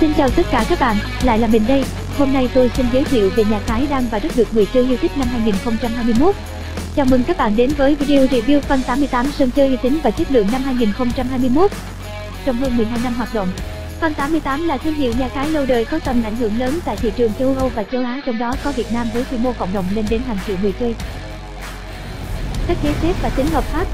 Xin chào tất cả các bạn, lại là mình đây. Hôm nay tôi xin giới thiệu về nhà cái đang và rất được người chơi yêu thích năm 2021. Chào mừng các bạn đến với video review Fun 88 sân chơi uy tín và chất lượng năm 2021. Trong hơn 12 năm hoạt động, Fun 88 là thương hiệu nhà cái lâu đời có tầm ảnh hưởng lớn tại thị trường châu Âu và châu Á, trong đó có Việt Nam với quy mô cộng đồng lên đến hàng triệu người chơi. Các giấy phép và tính hợp pháp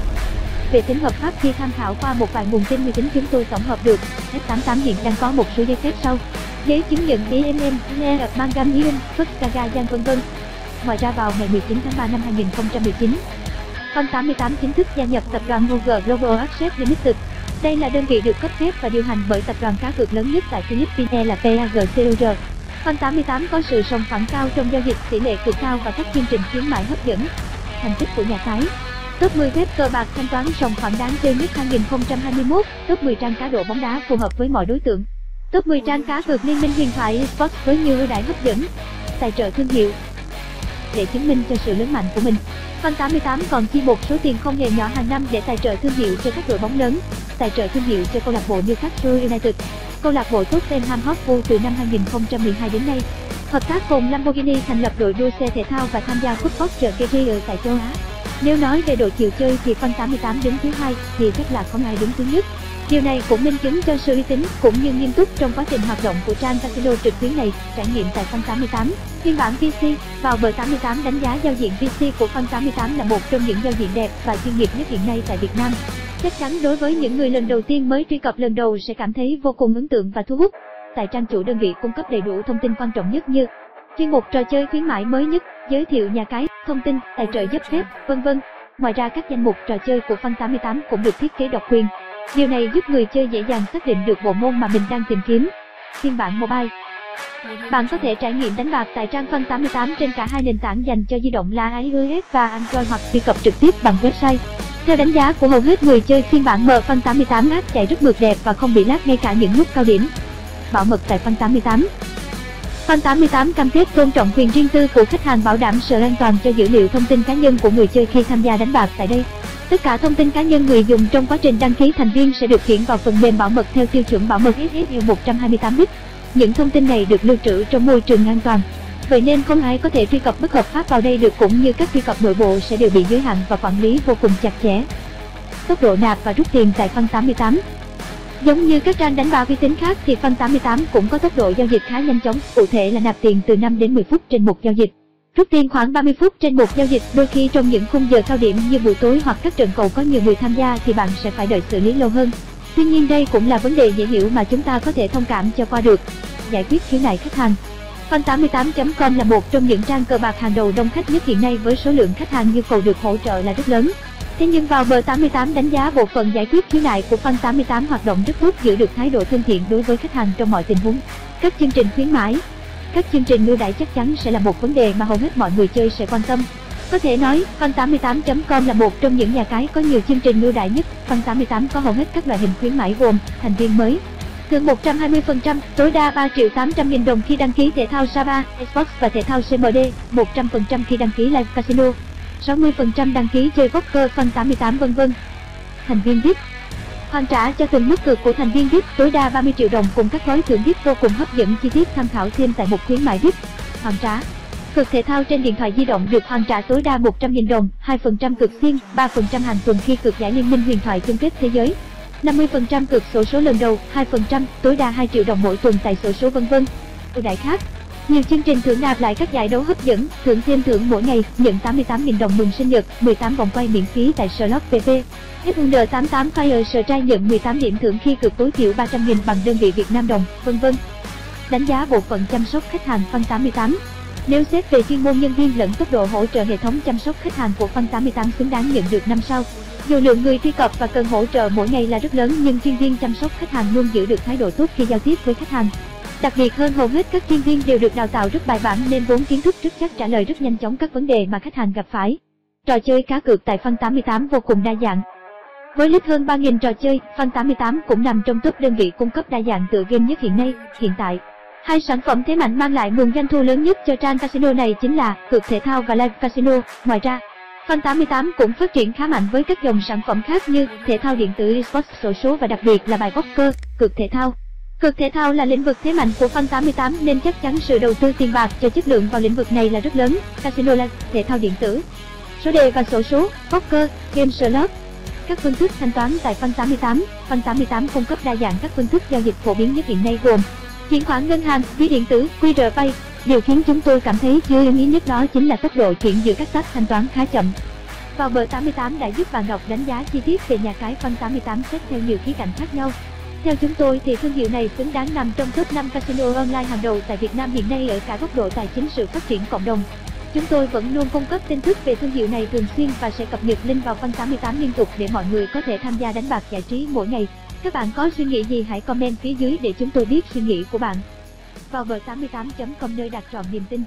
về tính hợp pháp khi tham khảo qua một vài nguồn tin uy tín chúng tôi tổng hợp được, F88 hiện đang có một số giấy phép sau. Giấy chứng nhận DMM, NE, Mangam Ion, Phất Kagayan vân vân. Ngoài ra vào ngày 19 tháng 3 năm 2019, Con 88 chính thức gia nhập tập đoàn Google Global Access Limited. Đây là đơn vị được cấp phép và điều hành bởi tập đoàn cá cược lớn nhất tại Philippines là PAGCOR. Con 88 có sự sòng phẳng cao trong giao dịch, tỷ lệ cực cao và các chương trình khuyến mại hấp dẫn. Thành tích của nhà cái Top 10 web cờ bạc thanh toán sòng phẳng đáng chơi nhất 2021, top 10 trang cá độ bóng đá phù hợp với mọi đối tượng. Top 10 trang cá cược liên minh huyền thoại esports với nhiều ưu đãi hấp dẫn. Tài trợ thương hiệu. Để chứng minh cho sự lớn mạnh của mình, Fan 88 còn chi một số tiền không hề nhỏ hàng năm để tài trợ thương hiệu cho các đội bóng lớn. Tài trợ thương hiệu cho câu lạc bộ Newcastle United, câu lạc bộ Tottenham Hotspur từ năm 2012 đến nay. Hợp tác cùng Lamborghini thành lập đội đua xe thể thao và tham gia cúp Porsche ở tại châu Á. Nếu nói về độ chiều chơi thì Fun 88 đứng thứ hai thì chắc là không ai đứng thứ nhất. Điều này cũng minh chứng cho sự uy tín cũng như nghiêm túc trong quá trình hoạt động của trang casino trực tuyến này. Trải nghiệm tại Fun 88, phiên bản PC, vào bờ 88 đánh giá giao diện PC của Fun 88 là một trong những giao diện đẹp và chuyên nghiệp nhất hiện nay tại Việt Nam. Chắc chắn đối với những người lần đầu tiên mới truy cập lần đầu sẽ cảm thấy vô cùng ấn tượng và thu hút. Tại trang chủ đơn vị cung cấp đầy đủ thông tin quan trọng nhất như chuyên mục trò chơi khuyến mãi mới nhất, giới thiệu nhà cái, thông tin, tài trợ giúp phép, vân vân. Ngoài ra các danh mục trò chơi của Fun 88 cũng được thiết kế độc quyền. Điều này giúp người chơi dễ dàng xác định được bộ môn mà mình đang tìm kiếm. Phiên bản mobile bạn có thể trải nghiệm đánh bạc tại trang Fun 88 trên cả hai nền tảng dành cho di động là iOS và Android hoặc truy cập trực tiếp bằng website. Theo đánh giá của hầu hết người chơi, phiên bản M Fun 88 app chạy rất mượt đẹp và không bị lag ngay cả những lúc cao điểm. Bảo mật tại Fun 88 Fan 88 cam kết tôn trọng quyền riêng tư của khách hàng bảo đảm sự an toàn cho dữ liệu thông tin cá nhân của người chơi khi tham gia đánh bạc tại đây. Tất cả thông tin cá nhân người dùng trong quá trình đăng ký thành viên sẽ được hiển vào phần mềm bảo mật theo tiêu chuẩn bảo mật SSL 128 bit. Những thông tin này được lưu trữ trong môi trường an toàn. Vậy nên không ai có thể truy cập bất hợp pháp vào đây được cũng như các truy cập nội bộ sẽ đều bị giới hạn và quản lý vô cùng chặt chẽ. Tốc độ nạp và rút tiền tại Fan 88 Giống như các trang đánh bạc uy tín khác thì Fun 88 cũng có tốc độ giao dịch khá nhanh chóng, cụ thể là nạp tiền từ 5 đến 10 phút trên một giao dịch. Rút tiền khoảng 30 phút trên một giao dịch, đôi khi trong những khung giờ cao điểm như buổi tối hoặc các trận cầu có nhiều người tham gia thì bạn sẽ phải đợi xử lý lâu hơn. Tuy nhiên đây cũng là vấn đề dễ hiểu mà chúng ta có thể thông cảm cho qua được. Giải quyết khiếu nại khách hàng Fan88.com là một trong những trang cờ bạc hàng đầu đông khách nhất hiện nay với số lượng khách hàng nhu cầu được hỗ trợ là rất lớn. Thế nhưng vào bờ 88 đánh giá bộ phận giải quyết khiếu nại của fan 88 hoạt động rất tốt giữ được thái độ thân thiện đối với khách hàng trong mọi tình huống. Các chương trình khuyến mãi, các chương trình ưu đãi chắc chắn sẽ là một vấn đề mà hầu hết mọi người chơi sẽ quan tâm. Có thể nói, fan88.com là một trong những nhà cái có nhiều chương trình ưu đãi nhất. Fan88 có hầu hết các loại hình khuyến mãi gồm thành viên mới, thưởng 120%, tối đa 3 triệu 800 nghìn đồng khi đăng ký thể thao Saba, Xbox và thể thao CMD, 100% khi đăng ký Live Casino, 60% đăng ký chơi poker Fun 88 vân vân. Thành viên VIP Hoàn trả cho từng mức cược của thành viên VIP tối đa 30 triệu đồng cùng các gói thưởng VIP vô cùng hấp dẫn chi tiết tham khảo thêm tại một khuyến mại VIP. Hoàn trả Cược thể thao trên điện thoại di động được hoàn trả tối đa 100.000 đồng, 2% cược xiên, 3% hàng tuần khi cược giải liên minh huyền thoại chung kết thế giới. 50% cược sổ số lần đầu, 2%, tối đa 2 triệu đồng mỗi tuần tại sổ số vân vân. Ưu đãi khác nhiều chương trình thưởng nạp lại các giải đấu hấp dẫn, thưởng thêm thưởng mỗi ngày, nhận 88.000 đồng mừng sinh nhật, 18 vòng quay miễn phí tại Slot PP. FUN88 Fire sở trai nhận 18 điểm thưởng khi cược tối thiểu 300.000 bằng đơn vị Việt Nam đồng, vân vân. Đánh giá bộ phận chăm sóc khách hàng Fun 88 Nếu xét về chuyên môn nhân viên lẫn tốc độ hỗ trợ hệ thống chăm sóc khách hàng của Fun 88 xứng đáng nhận được 5 sao. Dù lượng người truy cập và cần hỗ trợ mỗi ngày là rất lớn nhưng chuyên viên chăm sóc khách hàng luôn giữ được thái độ tốt khi giao tiếp với khách hàng. Đặc biệt hơn hầu hết các chuyên viên đều được đào tạo rất bài bản nên vốn kiến thức rất chắc trả lời rất nhanh chóng các vấn đề mà khách hàng gặp phải. Trò chơi cá cược tại Fun 88 vô cùng đa dạng. Với list hơn 3.000 trò chơi, Fun 88 cũng nằm trong top đơn vị cung cấp đa dạng tựa game nhất hiện nay, hiện tại. Hai sản phẩm thế mạnh mang lại nguồn doanh thu lớn nhất cho trang casino này chính là cược thể thao và live casino. Ngoài ra, Fun 88 cũng phát triển khá mạnh với các dòng sản phẩm khác như thể thao điện tử esports sổ số và đặc biệt là bài poker, cược thể thao. Cực thể thao là lĩnh vực thế mạnh của Fan88 nên chắc chắn sự đầu tư tiền bạc cho chất lượng vào lĩnh vực này là rất lớn. Casino là thể thao điện tử, số đề và sổ số, poker, game slot. Các phương thức thanh toán tại Fan88 Fan88 cung cấp đa dạng các phương thức giao dịch phổ biến nhất hiện nay gồm chuyển khoản ngân hàng, ví điện tử, QR Pay. Điều khiến chúng tôi cảm thấy chưa ưng ý nhất đó chính là tốc độ chuyển giữa các tab thanh toán khá chậm. Vào bờ 88 đã giúp bạn đọc đánh giá chi tiết về nhà cái Fan88 xét theo nhiều khía cạnh khác nhau. Theo chúng tôi thì thương hiệu này xứng đáng nằm trong top 5 casino online hàng đầu tại Việt Nam hiện nay ở cả góc độ tài chính sự phát triển cộng đồng. Chúng tôi vẫn luôn cung cấp tin tức về thương hiệu này thường xuyên và sẽ cập nhật link vào Fan88 liên tục để mọi người có thể tham gia đánh bạc giải trí mỗi ngày. Các bạn có suy nghĩ gì hãy comment phía dưới để chúng tôi biết suy nghĩ của bạn. Vào bờ88.com nơi đặt trọn niềm tin.